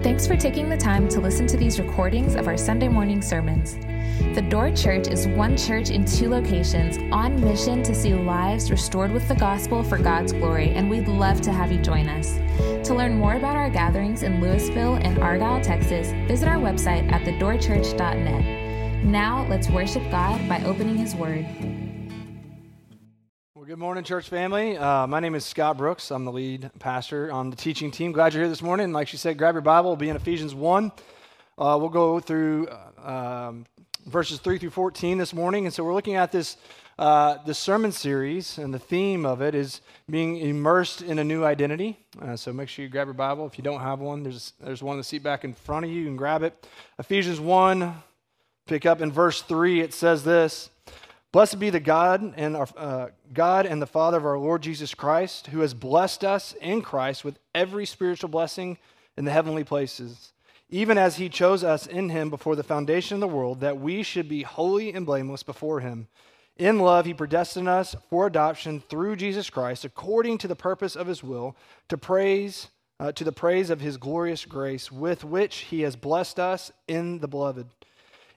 Thanks for taking the time to listen to these recordings of our Sunday morning sermons. The Door Church is one church in two locations on mission to see lives restored with the gospel for God's glory, and we'd love to have you join us. To learn more about our gatherings in Lewisville and Argyle, Texas, visit our website at thedoorchurch.net. Now, let's worship God by opening His Word. Good morning, church family. Uh, my name is Scott Brooks. I'm the lead pastor on the teaching team. Glad you're here this morning. Like she said, grab your Bible. We'll be in Ephesians 1. Uh, we'll go through uh, um, verses 3 through 14 this morning. And so we're looking at this, uh, this sermon series, and the theme of it is being immersed in a new identity. Uh, so make sure you grab your Bible. If you don't have one, there's, there's one in the seat back in front of you. You can grab it. Ephesians 1, pick up in verse 3, it says this. Blessed be the God and our uh, God and the Father of our Lord Jesus Christ, who has blessed us in Christ with every spiritual blessing in the heavenly places even as he chose us in him before the foundation of the world, that we should be holy and blameless before him. In love, he predestined us for adoption through Jesus Christ, according to the purpose of his will, to praise, uh, to the praise of his glorious grace, with which he has blessed us in the beloved.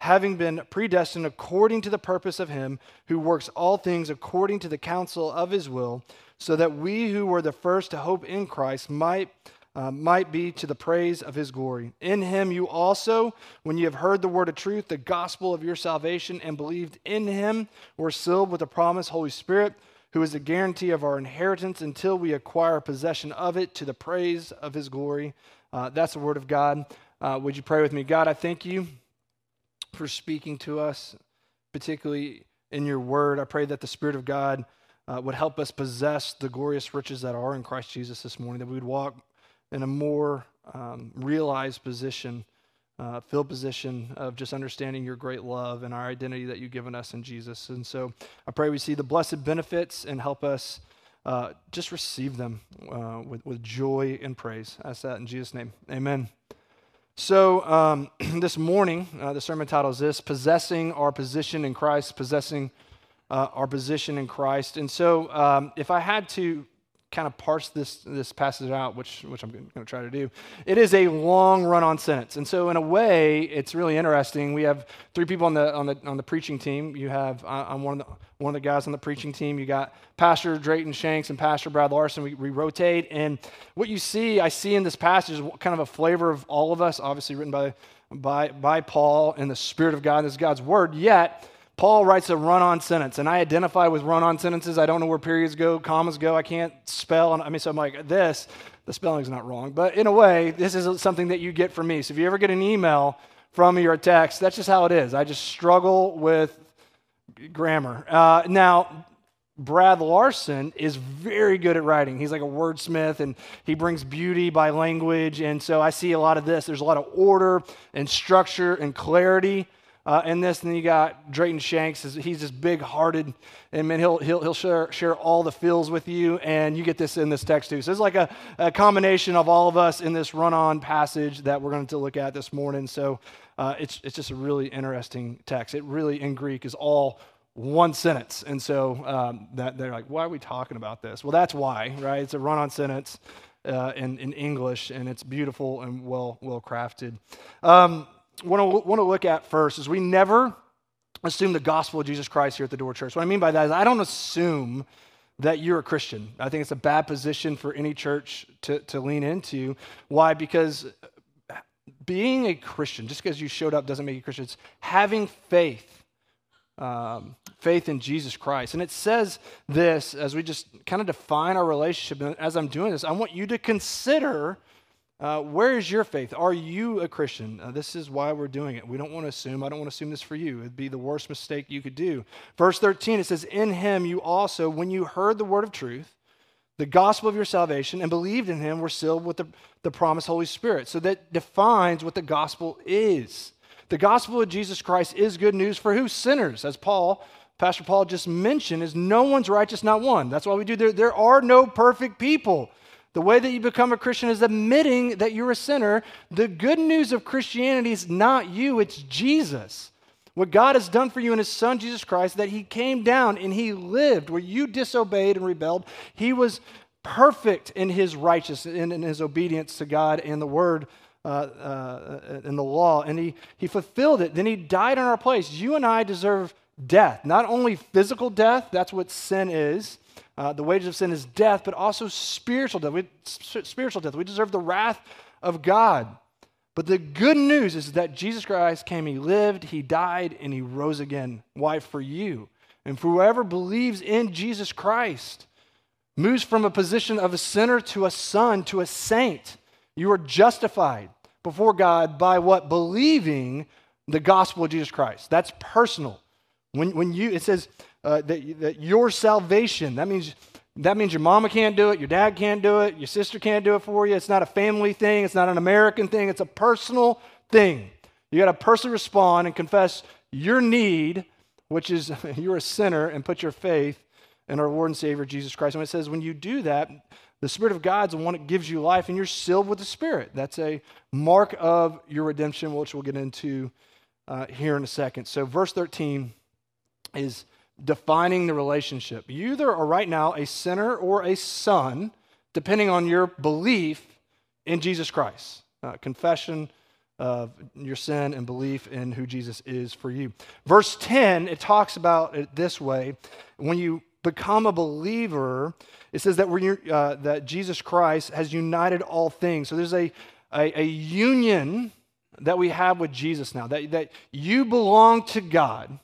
having been predestined according to the purpose of him who works all things according to the counsel of his will, so that we who were the first to hope in Christ might uh, might be to the praise of his glory. In him you also, when you have heard the word of truth, the gospel of your salvation, and believed in him, were sealed with the promise, Holy Spirit, who is the guarantee of our inheritance until we acquire possession of it to the praise of his glory. Uh, that's the word of God. Uh, would you pray with me? God, I thank you for speaking to us, particularly in your word. I pray that the Spirit of God uh, would help us possess the glorious riches that are in Christ Jesus this morning, that we would walk in a more um, realized position, uh, filled position of just understanding your great love and our identity that you've given us in Jesus. And so I pray we see the blessed benefits and help us uh, just receive them uh, with, with joy and praise. I ask that in Jesus' name. Amen. So, um, this morning, uh, the sermon title is this Possessing Our Position in Christ, Possessing uh, Our Position in Christ. And so, um, if I had to kind of parse this, this passage out, which, which I'm going to try to do, it is a long run on sentence. And so, in a way, it's really interesting. We have three people on the, on the, on the preaching team. You have, I'm one of, the, one of the guys on the preaching team. You got Pastor Drayton Shanks and Pastor Brad Larson. We, we rotate. And what you see, I see in this passage is kind of a flavor of all of us, obviously written by, by, by Paul and the Spirit of God. This is God's word. Yet, Paul writes a run on sentence, and I identify with run on sentences. I don't know where periods go, commas go. I can't spell. I mean, so I'm like, this, the spelling's not wrong. But in a way, this is something that you get from me. So if you ever get an email from me or a text, that's just how it is. I just struggle with grammar. Uh, now, Brad Larson is very good at writing. He's like a wordsmith and he brings beauty by language. And so I see a lot of this. There's a lot of order and structure and clarity uh, in this. And then you got Drayton Shanks. He's just big hearted. And man, he'll, he'll, he'll share, share all the feels with you. And you get this in this text too. So it's like a, a combination of all of us in this run on passage that we're going to look at this morning. So uh, it's, it's just a really interesting text. It really, in Greek, is all one sentence. And so um, that they're like, why are we talking about this? Well, that's why, right? It's a run on sentence. Uh, in, in English, and it's beautiful and well well crafted. Um, want to, want to look at first is we never assume the gospel of Jesus Christ here at the Door Church. What I mean by that is I don't assume that you're a Christian. I think it's a bad position for any church to, to lean into. Why? Because being a Christian, just because you showed up doesn't make you Christian. It's having faith, um, faith in Jesus Christ. And it says this as we just kind of define our relationship. And as I'm doing this, I want you to consider uh, where is your faith? Are you a Christian? Uh, this is why we're doing it. We don't want to assume. I don't want to assume this for you. It'd be the worst mistake you could do. Verse 13, it says, In him you also, when you heard the word of truth, the gospel of your salvation, and believed in him, were sealed with the, the promised Holy Spirit. So that defines what the gospel is. The gospel of Jesus Christ is good news for who? Sinners. As Paul, Pastor Paul just mentioned, is no one's righteous, not one. That's why we do there. There are no perfect people. The way that you become a Christian is admitting that you're a sinner. The good news of Christianity is not you, it's Jesus. What God has done for you in His Son, Jesus Christ, that He came down and He lived where you disobeyed and rebelled. He was perfect in His righteousness, and in His obedience to God and the Word uh, uh, and the law, and he, he fulfilled it. Then He died in our place. You and I deserve death, not only physical death, that's what sin is uh, the wages of sin is death, but also spiritual death. We, spiritual death. We deserve the wrath of God. But the good news is that Jesus Christ came, He lived, He died, and He rose again. Why? For you. And for whoever believes in Jesus Christ moves from a position of a sinner to a son, to a saint. You are justified before God by what? Believing the gospel of Jesus Christ. That's personal. When, when you, it says, uh, that, that your salvation, that means, that means your mama can't do it, your dad can't do it, your sister can't do it for you. It's not a family thing, it's not an American thing, it's a personal thing. You got to personally respond and confess your need, which is you're a sinner, and put your faith in our Lord and Savior Jesus Christ. And it says, when you do that, the Spirit of God's the one that gives you life, and you're sealed with the Spirit. That's a mark of your redemption, which we'll get into uh, here in a second. So, verse 13 is defining the relationship. You either are right now a sinner or a son, depending on your belief in Jesus Christ. Uh, confession of your sin and belief in who Jesus is for you. Verse 10, it talks about it this way. When you become a believer, it says that, we're, uh, that Jesus Christ has united all things. So there's a, a, a union that we have with Jesus now, that, that you belong to God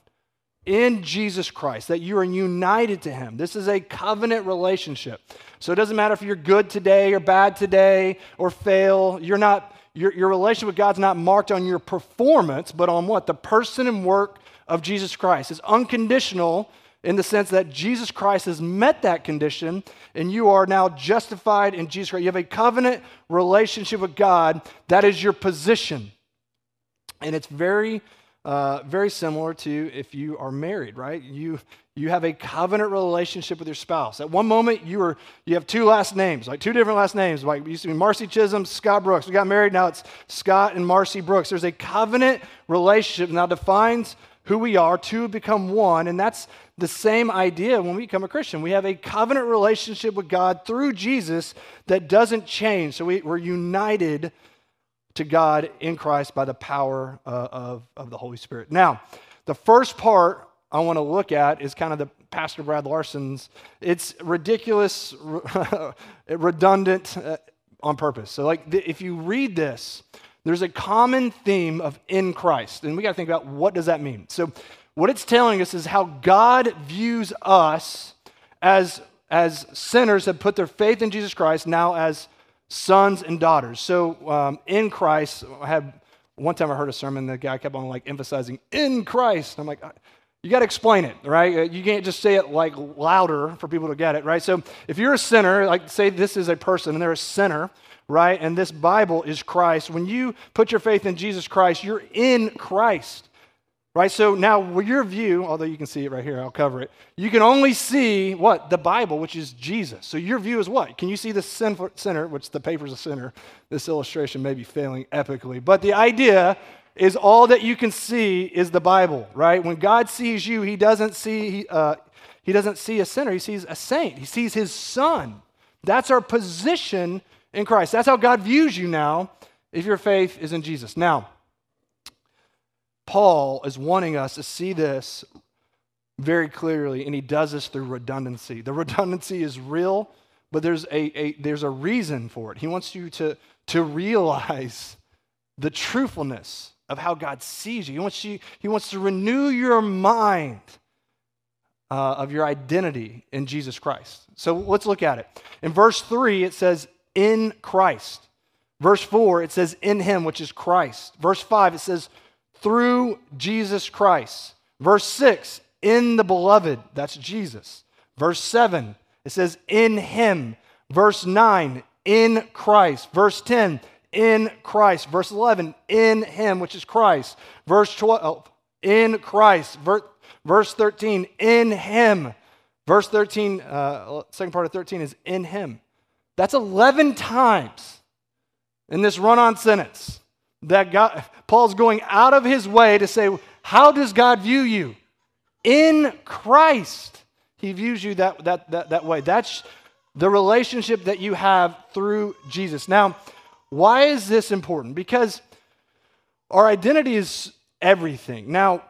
in Jesus Christ, that you are united to Him. This is a covenant relationship. So it doesn't matter if you're good today or bad today or fail. You're not, your, your relationship with God's not marked on your performance, but on what? The person and work of Jesus Christ. It's unconditional in the sense that Jesus Christ has met that condition and you are now justified in Jesus Christ. You have a covenant relationship with God. That is your position. And it's very uh, very similar to if you are married, right? You, you have a covenant relationship with your spouse. At one moment, you, are, you have two last names, like two different last names. Like it used to be Marcy Chisholm, Scott Brooks. We got married, now it's Scott and Marcy Brooks. There's a covenant relationship now defines who we are, two become one, and that's the same idea when we become a Christian. We have a covenant relationship with God through Jesus that doesn't change. So we, we're united to God in Christ by the power uh, of, of the Holy Spirit. Now, the first part I want to look at is kind of the Pastor Brad Larson's. It's ridiculous, redundant uh, on purpose. So, like, the, if you read this, there's a common theme of in Christ, and we got to think about what does that mean. So, what it's telling us is how God views us as as sinners have put their faith in Jesus Christ, now as sons and daughters. So um, in Christ, I had one time I heard a sermon, the guy kept on like emphasizing in Christ. I'm like, you got to explain it, right? Uh, you can't just say it like louder for people to get it, right? So if you're a sinner, like say this is a person and they're a sinner, right? And this Bible is Christ. When you put your faith in Jesus Christ, you're in Christ. Right? So now, your view, although you can see it right here, I'll cover it. You can only see what? The Bible, which is Jesus. So your view is what? Can you see the sinner, which the paper's a sinner? This illustration may be failing epically. But the idea is all that you can see is the Bible, right? When God sees you, he doesn't see, uh, he doesn't see a sinner, he sees a saint. He sees his son. That's our position in Christ. That's how God views you now if your faith is in Jesus. Now, Paul is wanting us to see this very clearly, and he does this through redundancy. The redundancy is real, but there's a, a, there's a reason for it. He wants you to, to realize the truthfulness of how God sees you. He wants, you, he wants to renew your mind uh, of your identity in Jesus Christ. So let's look at it. In verse 3, it says, in Christ. Verse 4, it says, in him, which is Christ. Verse 5, it says, through Jesus Christ. Verse 6, in the beloved, that's Jesus. Verse 7, it says, in him. Verse 9, in Christ. Verse 10, in Christ. Verse 11, in him, which is Christ. Verse 12, in Christ. Verse 13, in him. Verse 13, uh, second part of 13 is in him. That's 11 times in this run on sentence that God, Paul's going out of his way to say, How does God view you? In Christ. He views you that, that, that, that way. That's the relationship that you have through Jesus. Now, why is this important? Because our identity is everything. Now,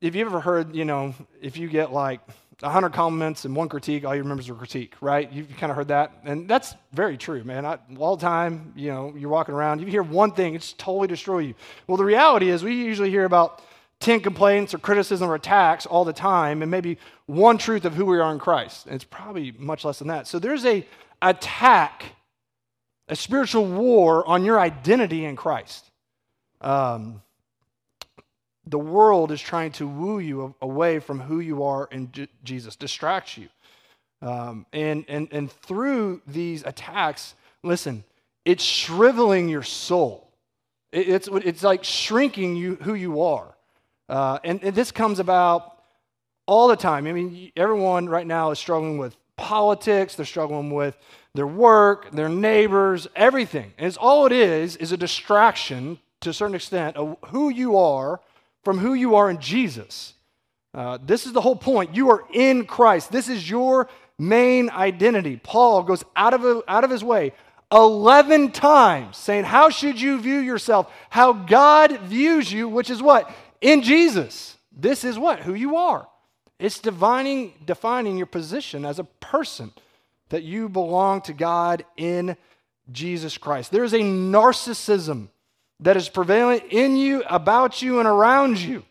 if you ever heard, you know, if you get like 100 compliments and one critique, all you remember is a critique, right? You've kind of heard that. And that's very true, man. I, all the time, you know, you're walking around, you hear one thing, it's totally destroy you. Well, the reality is we usually hear about 10 complaints or criticism or attacks all the time and maybe one truth of who we are in Christ. And it's probably much less than that. So there's a attack, a spiritual war on your identity in Christ. Um, the world is trying to woo you away from who you are in Jesus, distract you. Um, and, and, and through these attacks, listen, it's shriveling your soul. It, it's, it's like shrinking you who you are. Uh, and, and this comes about all the time. I mean, everyone right now is struggling with politics, they're struggling with their work, their neighbors, everything. And it's all it is is a distraction to a certain extent of who you are from who you are in Jesus. Uh, this is the whole point. You are in Christ. This is your main identity. Paul goes out of, out of his way 11 times saying, How should you view yourself? How God views you, which is what? In Jesus. This is what? Who you are. It's defining, defining your position as a person that you belong to God in Jesus Christ. There is a narcissism that is prevalent in you, about you, and around you.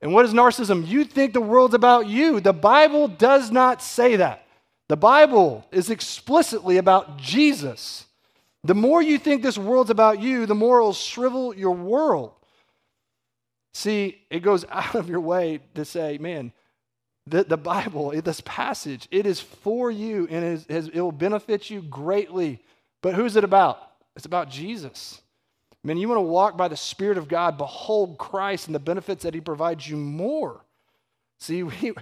And what is narcissism? You think the world's about you. The Bible does not say that. The Bible is explicitly about Jesus. The more you think this world's about you, the more it'll shrivel your world. See, it goes out of your way to say, man, the, the Bible, this passage, it is for you and it, is, it will benefit you greatly. But who's it about? It's about Jesus. Man, you want to walk by the Spirit of God, behold Christ and the benefits that He provides you more. See, we,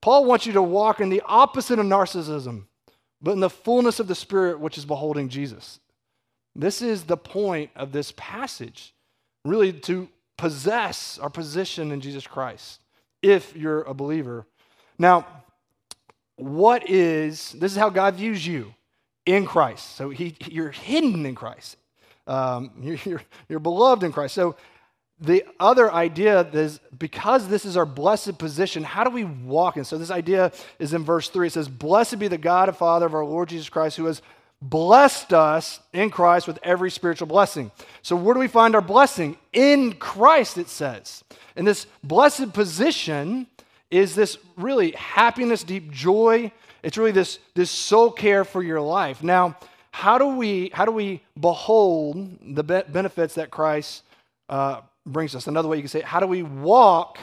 Paul wants you to walk in the opposite of narcissism, but in the fullness of the Spirit, which is beholding Jesus. This is the point of this passage, really to possess our position in Jesus Christ, if you're a believer. Now, what is, this is how God views you in Christ. So he, you're hidden in Christ. Um, you're, you're beloved in Christ. So the other idea is because this is our blessed position, how do we walk in? So this idea is in verse 3. It says, Blessed be the God and Father of our Lord Jesus Christ, who has blessed us in Christ with every spiritual blessing. So where do we find our blessing? In Christ, it says. And this blessed position is this really happiness, deep joy. It's really this, this soul care for your life. Now, how do we, how do we behold the be- benefits that Christ uh, brings us? Another way you can say, how do we walk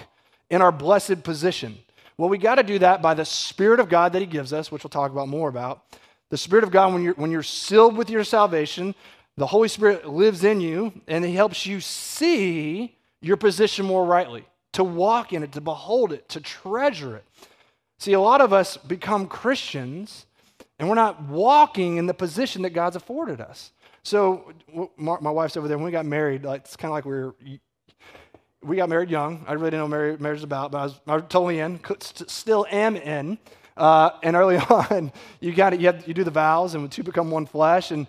in our blessed position? Well, we got to do that by the Spirit of God that He gives us, which we'll talk about more about. The Spirit of God, when you're, when you're sealed with your salvation, the Holy Spirit lives in you and He helps you see your position more rightly, to walk in it, to behold it, to treasure it. See, a lot of us become Christians and we're not walking in the position that God's afforded us. So my wife's over there. When we got married, like, it's kind of like we were. We got married young. I really didn't know marriage, marriage is about, but I was, I was totally in. Still am in. Uh, and early on, you got it. You, you do the vows, and two become one flesh, and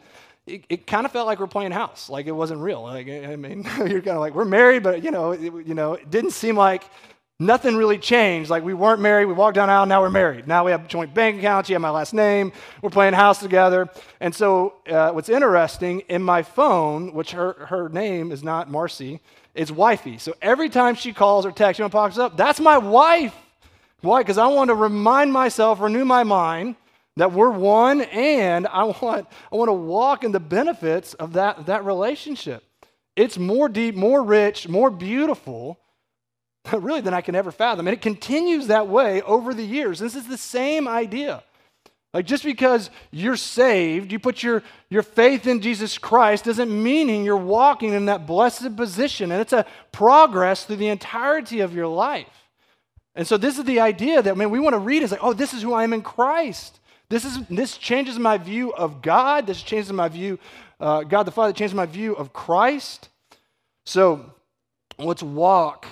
it, it kind of felt like we're playing house. Like it wasn't real. Like I mean, you're kind of like we're married, but you know, it, you know, it didn't seem like nothing really changed. Like we weren't married, we walked down the aisle, now we're married. Now we have joint bank accounts, you have my last name, we're playing house together. And so uh, what's interesting, in my phone, which her, her name is not Marcy, it's wifey. So every time she calls or texts, you know, pops up, that's my wife. Why? Because I want to remind myself, renew my mind that we're one, and I want, I want to walk in the benefits of that, that relationship. It's more deep, more rich, more beautiful really than I can ever fathom. And it continues that way over the years. This is the same idea. Like just because you're saved, you put your, your faith in Jesus Christ doesn't mean you're walking in that blessed position. And it's a progress through the entirety of your life. And so this is the idea that, man, we want to read is like, oh, this is who I am in Christ. This, is, this changes my view of God. This changes my view, uh, God the Father changes my view of Christ. So let's walk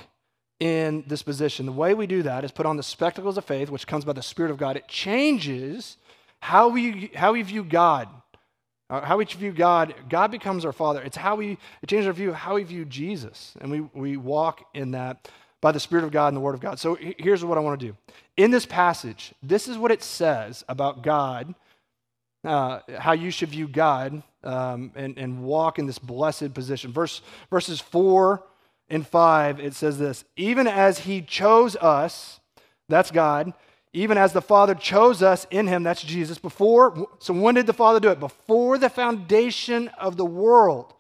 in this position. The way we do that is put on the spectacles of faith, which comes by the Spirit of God. It changes how we, how we view God. Uh, how we view God, God becomes our Father. It's how we, it changes our view, how we view Jesus. And we, we walk in that by the Spirit of God and the Word of God. So here's what I want to do. In this passage, this is what it says about God, uh, how you should view God um, and, and walk in this blessed position. Verse, verses 4 and 5, it says this Even as He chose us, that's God, even as the Father chose us in Him, that's Jesus, before. So when did the Father do it? Before the foundation of the world,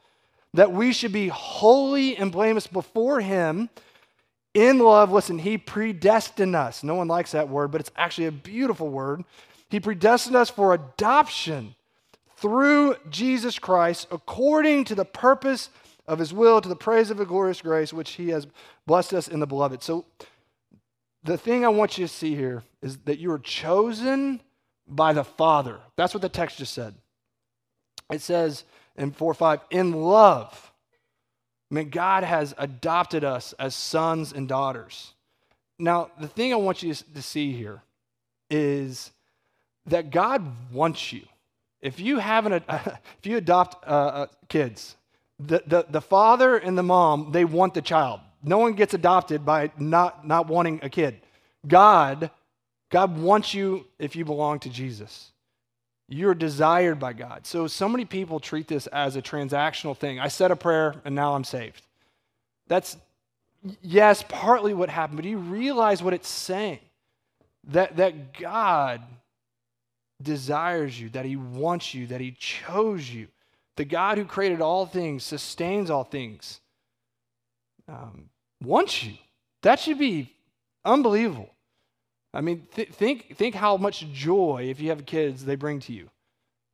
that we should be holy and blameless before Him in love, listen, he predestined us. No one likes that word, but it's actually a beautiful word. He predestined us for adoption through Jesus Christ according to the purpose of his will, to the praise of the glorious grace which he has blessed us in the beloved. So, the thing I want you to see here is that you are chosen by the Father. That's what the text just said. It says in 4 5, in love I mean, God has adopted us as sons and daughters. Now, the thing I want you to see here is that God wants you. If you haven't, if you adopt uh, uh, kids, the, the, the father and the mom, they want the child. No one gets adopted by not, not wanting a kid. God, God wants you if you belong to Jesus. You're desired by God. So, so many people treat this as a transactional thing. I said a prayer and now I'm saved. That's, yes, partly what happened, but do you realize what it's saying? That, that God desires you, that He wants you, that He chose you. The God who created all things, sustains all things, um, wants you. That should be unbelievable. I mean, th- think, think how much joy, if you have kids, they bring to you.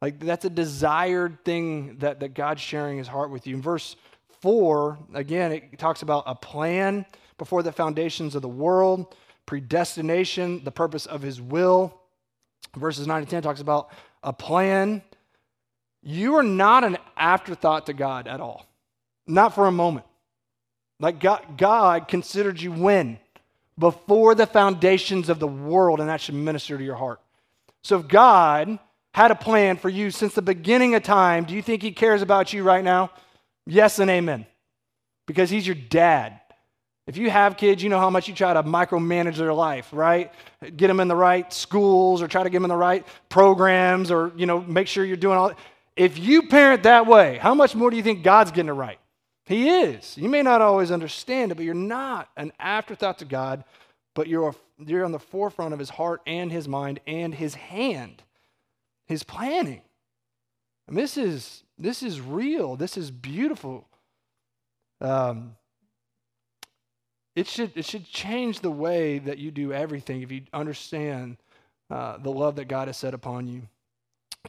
Like, that's a desired thing that, that God's sharing his heart with you. In verse 4, again, it talks about a plan before the foundations of the world, predestination, the purpose of his will. Verses 9 to 10 talks about a plan. You are not an afterthought to God at all, not for a moment. Like God, God considered you when? before the foundations of the world, and that should minister to your heart. So, if God had a plan for you since the beginning of time, do you think He cares about you right now? Yes and amen. Because He's your dad. If you have kids, you know how much you try to micromanage their life, right? Get them in the right schools or try to get them in the right programs or, you know, make sure you're doing all. If you parent that way, how much more do you think God's getting it right? He is. You may not always understand it, but you're not an afterthought to God, but you're, you're on the forefront of his heart and his mind and his hand, his planning. And this is, this is real. This is beautiful. Um, it, should, it should change the way that you do everything if you understand uh, the love that God has set upon you.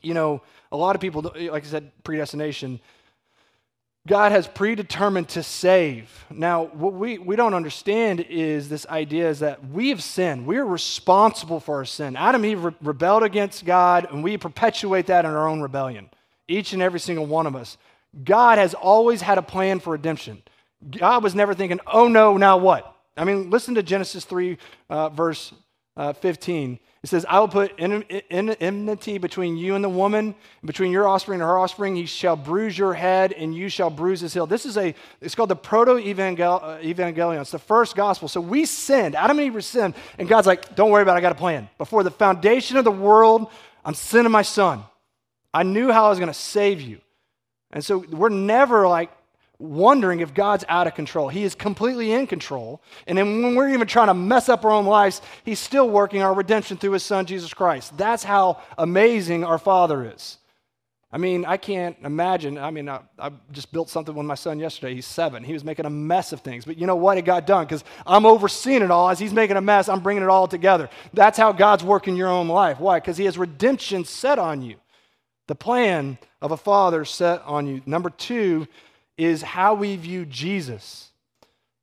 You know, a lot of people, like I said, predestination, God has predetermined to save. Now, what we, we don't understand is this idea is that we have sinned. We're responsible for our sin. Adam and Eve re- rebelled against God, and we perpetuate that in our own rebellion, each and every single one of us. God has always had a plan for redemption. God was never thinking, oh no, now what? I mean, listen to Genesis 3, uh, verse uh, 15. It says, I will put enmity between you and the woman, between your offspring and her offspring. He shall bruise your head, and you shall bruise his heel. This is a, it's called the proto evangelium. It's the first gospel. So we sinned. Adam and Eve sinned. And God's like, don't worry about it. I got a plan. Before the foundation of the world, I'm sending my son. I knew how I was going to save you. And so we're never like, wondering if God's out of control. He is completely in control. And then when we're even trying to mess up our own lives, He's still working our redemption through His Son, Jesus Christ. That's how amazing our Father is. I mean, I can't imagine. I mean, I, I, just built something with my son yesterday. He's seven. He was making a mess of things. But you know what? It got done because I'm overseeing it all. As he's making a mess, I'm bringing it all together. That's how God's working your own life. Why? Because he has redemption set on you. The plan of a father set on you. Number two is how we view Jesus.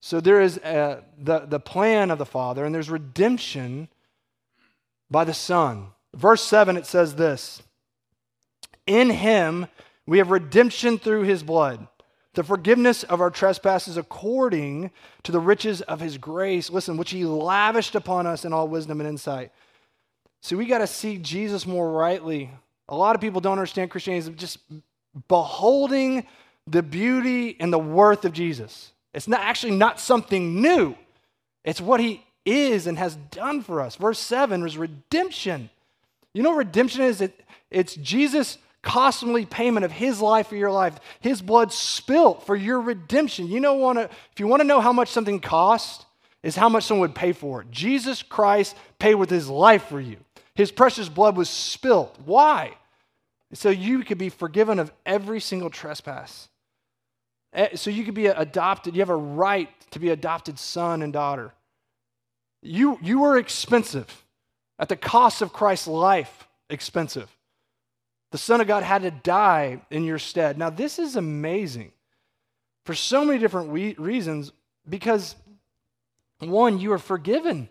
So there is a, the, the plan of the Father, and there's redemption by the Son. Verse 7, it says this In him we have redemption through his blood, the forgiveness of our trespasses according to the riches of his grace, listen, which he lavished upon us in all wisdom and insight. See, we got to see Jesus more rightly. A lot of people don't understand Christianity just beholding the beauty and the worth of Jesus. It's not actually not something new. It's what he is and has done for us. Verse 7 is redemption. You know what redemption is? It, it's Jesus' costly payment of his life for your life, his blood spilt for your redemption. You know, wanna, if you want to know how much something costs, is how much someone would pay for it. Jesus Christ paid with his life for you. His precious blood was spilt. Why? So you could be forgiven of every single trespass. Eh, so you could be adopted. You have a right to be adopted son and daughter. You, you were expensive. At the cost of Christ's life, expensive. The Son of God had to die in your stead. Now, this is amazing for so many different we- reasons because, one, you are forgiven.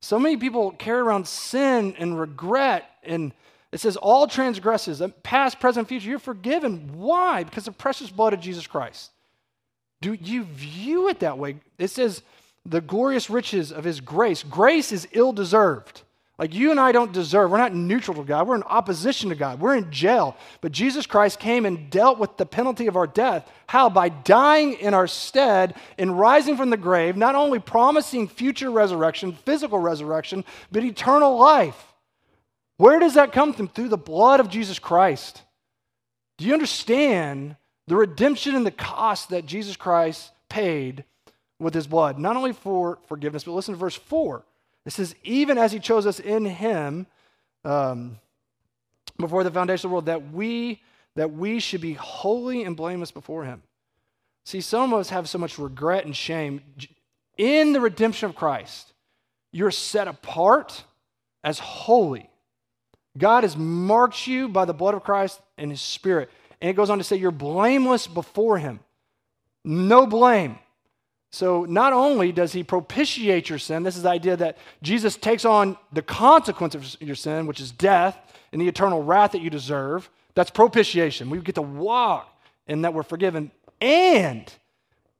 So many people carry around sin and regret, and it says all transgresses, uh, past, present, future, you're forgiven. Why? Because the precious blood of Jesus Christ. Do you view it that way? It says the glorious riches of his grace. Grace is ill deserved. Like you and I don't deserve. We're not neutral to God. We're in opposition to God. We're in jail. But Jesus Christ came and dealt with the penalty of our death. How? By dying in our stead and rising from the grave, not only promising future resurrection, physical resurrection, but eternal life. Where does that come from? Through the blood of Jesus Christ. Do you understand the redemption and the cost that Jesus Christ paid with his blood? Not only for forgiveness, but listen to verse 4. It says, even as he chose us in him um, before the foundation of the world, that we, that we should be holy and blameless before him. See, some of us have so much regret and shame. In the redemption of Christ, you're set apart as holy. God has marked you by the blood of Christ and his spirit. And it goes on to say, you're blameless before him. No blame. So not only does he propitiate your sin, this is the idea that Jesus takes on the consequence of your sin, which is death and the eternal wrath that you deserve. That's propitiation. We get to walk in that we're forgiven. And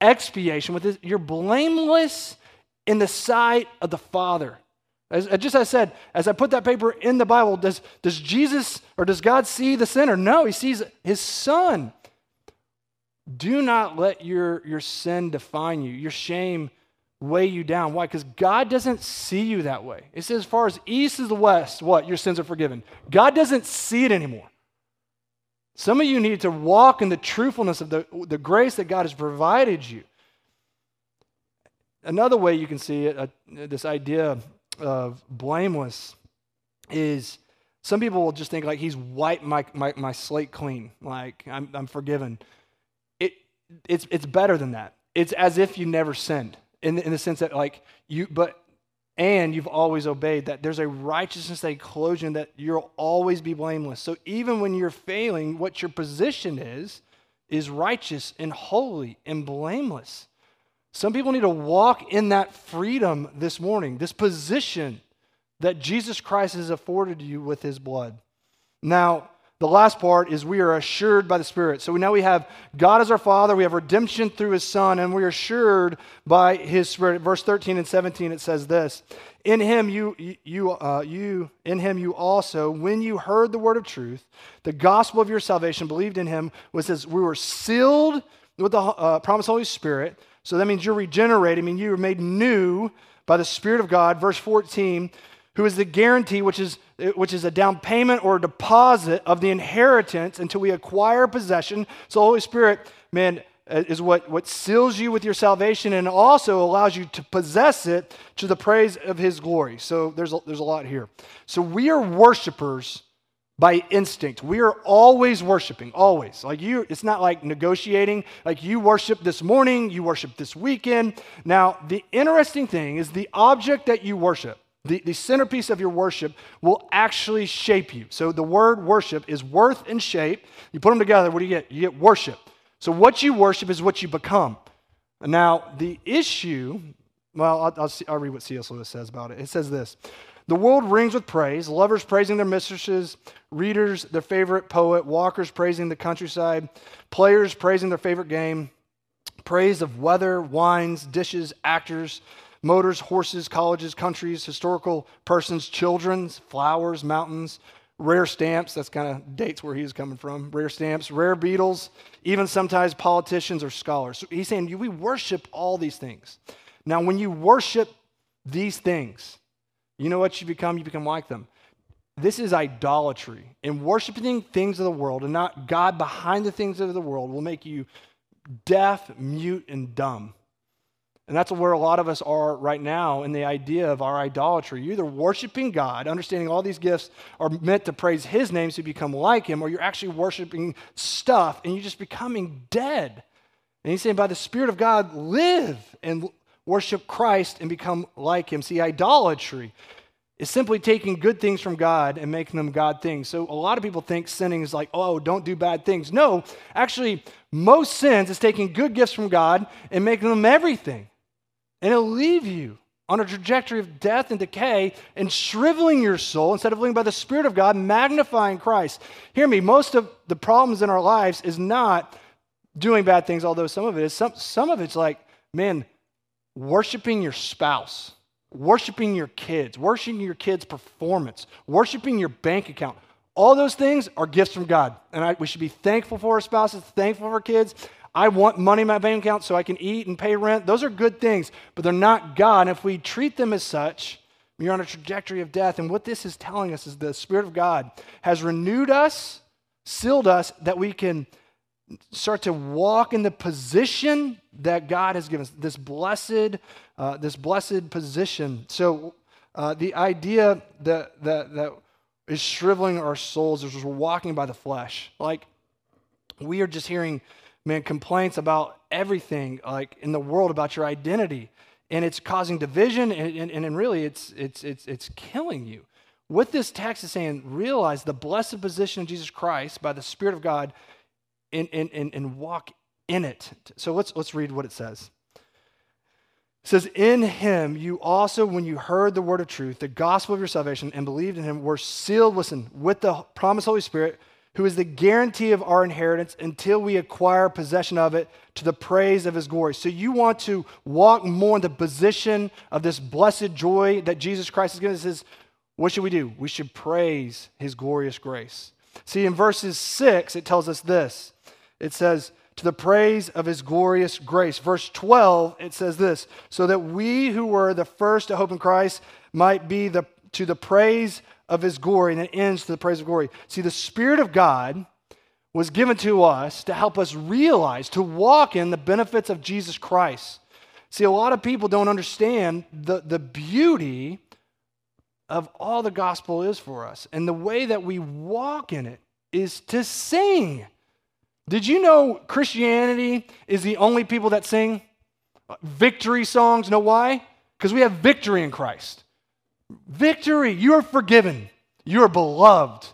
expiation, with this, you're blameless in the sight of the Father. As, just as I said, as I put that paper in the Bible, does, does Jesus or does God see the sinner? No, he sees his son. Do not let your, your sin define you, your shame weigh you down. Why? Because God doesn't see you that way. It says, as far as east is the west, what? Your sins are forgiven. God doesn't see it anymore. Some of you need to walk in the truthfulness of the, the grace that God has provided you. Another way you can see it, uh, this idea of blameless, is some people will just think like he's wiped my, my, my slate clean, like I'm, I'm forgiven it, it's, it's better than that. It's as if you never sinned in, in the sense that, like, you, but, and you've always obeyed, that there's a righteousness that clothes that you'll always be blameless. So even when you're failing, what your position is, is righteous and holy and blameless. Some people need to walk in that freedom this morning, this position that Jesus Christ has afforded you with his blood. Now, the last part is we are assured by the Spirit. So now we have God as our Father, we have redemption through His Son, and we are assured by His Spirit. Verse 13 and 17 it says this: In Him you you uh, you in Him you also, when you heard the word of truth, the gospel of your salvation, believed in Him, was says we were sealed with the uh, promised Holy Spirit. So that means you're regenerated. I mean you were made new by the Spirit of God. Verse 14 who is the guarantee, which is, which is a down payment or deposit of the inheritance until we acquire possession. So, Holy Spirit, man, uh, is what, what seals you with your salvation and also allows you to possess it to the praise of His glory. So, there's a, there's a lot here. So, we are worshipers by instinct. We are always worshiping, always. Like you, it's not like negotiating. Like you worship this morning, you worship this weekend. Now, the interesting thing is the object that you worship, the, the centerpiece of your worship, will actually shape you. So the word worship is worth and shape. You put them together, what do you get? You get worship. So what you worship is what you become. Now, the issue, well, I'll, I'll, see, I'll read what C.S. Lewis says about it. It says this the world rings with praise, lovers praising their mistresses, readers their favorite poet, walkers praising the countryside, players praising their favorite game, praise of weather, wines, dishes, actors, motors, horses, colleges, countries, historical persons, children's, flowers, mountains, rare stamps. That's kind of dates where he's coming from. Rare stamps, rare beetles, even sometimes politicians or scholars. So he's saying we worship all these things. Now, when you worship these things, you know what you become? You become like them. This is idolatry. And worshiping things of the world and not God behind the things of the world will make you deaf, mute, and dumb. And that's where a lot of us are right now in the idea of our idolatry. You're either worshiping God, understanding all these gifts are meant to praise His name so you become like Him, or you're actually worshiping stuff and you're just becoming dead. And He's saying, by the Spirit of God, live and worship Christ and become like him. See, idolatry is simply taking good things from God and making them God things. So a lot of people think sinning is like, oh, don't do bad things. No, actually, most sins is taking good gifts from God and making them everything. And it'll leave you on a trajectory of death and decay and shriveling your soul instead of living by the Spirit of God, magnifying Christ. Hear me, most of the problems in our lives is not doing bad things, although some of it is. Some, some of it's like, man, worshiping your spouse, worshiping your kids, worshiping your kids' performance, worshiping your bank account. All those things are gifts from God. And I, we should be thankful for our spouses, thankful for our kids. I want money in my bank account so I can eat and pay rent. Those are good things, but they're not God. And if we treat them as such, you're on a trajectory of death. And what this is telling us is the Spirit of God has renewed us, sealed us, that we can start to walk in the position that God has given us, this blessed, uh, this blessed position. So uh, the idea that, that, that is shriveling our souls is we're walking by the flesh. Like we are just hearing, man, complaints about everything, like in the world about your identity. And it's causing division, and, and, and really it's, it's, it's, it's killing you. What this text is saying, realize the blessed position of Jesus Christ by the Spirit of God and, and, and, and walk in it. So let's, let's read what it says. It says, In him you also, when you heard the word of truth, the gospel of your salvation, and believed in him, were sealed, listen, with the promised Holy Spirit, who is the guarantee of our inheritance until we acquire possession of it to the praise of his glory. So you want to walk more in the position of this blessed joy that Jesus Christ is giving us. Says, what should we do? We should praise his glorious grace. See, in verses 6, it tells us this it says, to the praise of his glorious grace. Verse 12, it says this so that we who were the first to hope in Christ might be the, to the praise of his glory, and it ends to the praise of glory. See, the Spirit of God was given to us to help us realize, to walk in the benefits of Jesus Christ. See, a lot of people don't understand the, the beauty of all the gospel is for us. And the way that we walk in it is to sing. Did you know Christianity is the only people that sing victory songs? Know why? Because we have victory in Christ. Victory. You are forgiven. You are beloved.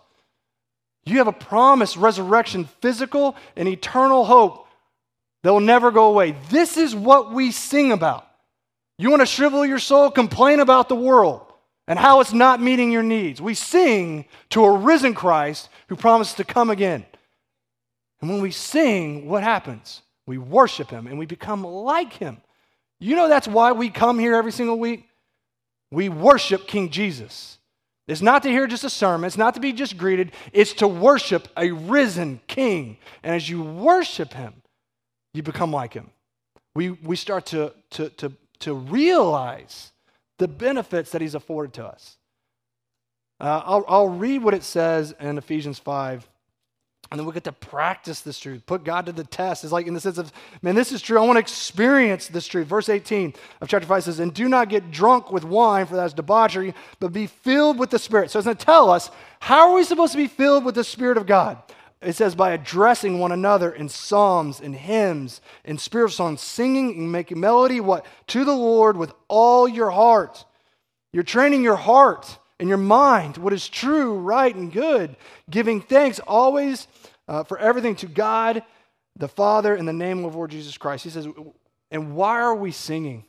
You have a promised resurrection, physical and eternal hope that will never go away. This is what we sing about. You want to shrivel your soul? Complain about the world and how it's not meeting your needs. We sing to a risen Christ who promised to come again. And when we sing, what happens? We worship Him and we become like Him. You know that's why we come here every single week? We worship King Jesus. It's not to hear just a sermon, it's not to be just greeted, it's to worship a risen King. And as you worship Him, you become like Him. We, we start to, to, to, to realize the benefits that He's afforded to us. Uh, I'll, I'll read what it says in Ephesians 5 And then we get to practice this truth, put God to the test. It's like in the sense of, man, this is true. I want to experience this truth. Verse 18 of chapter 5 says, And do not get drunk with wine, for that's debauchery, but be filled with the Spirit. So it's going to tell us how are we supposed to be filled with the Spirit of God? It says, by addressing one another in psalms and hymns and spiritual songs, singing and making melody, what? To the Lord with all your heart. You're training your heart in your mind what is true, right, and good, giving thanks always uh, for everything to God the Father in the name of Lord Jesus Christ. He says, and why are we singing?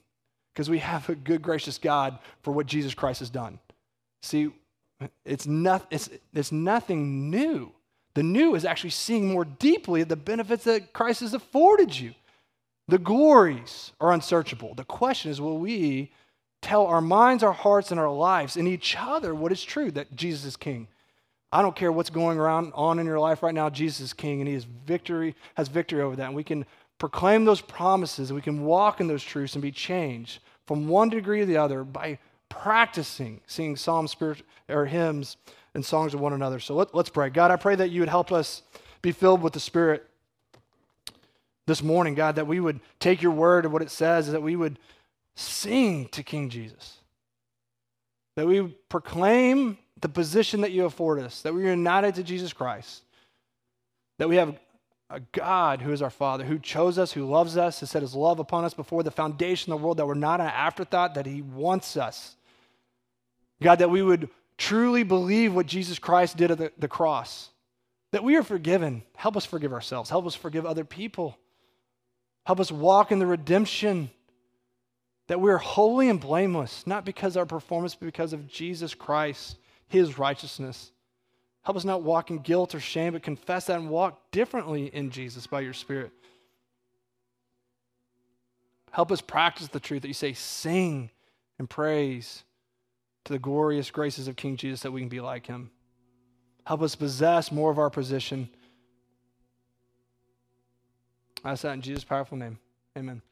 Because we have a good, gracious God for what Jesus Christ has done. See, it's, not, it's, it's nothing new. The new is actually seeing more deeply the benefits that Christ has afforded you. The glories are unsearchable. The question is, will we tell our minds, our hearts, and our lives and each other what is true that Jesus is King. I don't care what's going around on in your life right now. Jesus is King, and He has victory has victory over that. And we can proclaim those promises, and we can walk in those truths and be changed from one degree to the other by practicing singing psalms, spirit, or hymns, and songs of one another. So let, let's pray. God, I pray that you would help us be filled with the Spirit this morning, God, that we would take your word and what it says, that we would sing to King Jesus. That we proclaim the position that you afford us, that we're united to Jesus Christ, that we have a God who is our Father, who chose us, who loves us, has set his love upon us before the foundation of the world, that we're not an afterthought, that he wants us. God, that we would truly believe what Jesus Christ did at the, the cross, that we are forgiven. Help us forgive ourselves, help us forgive other people, help us walk in the redemption that we're holy and blameless, not because of our performance, but because of Jesus Christ, his righteousness. Help us not walk in guilt or shame, but confess that and walk differently in Jesus by your Spirit. Help us practice the truth that you say, sing and praise to the glorious graces of King Jesus that we can be like him. Help us possess more of our position. I ask that in Jesus' powerful name. Amen.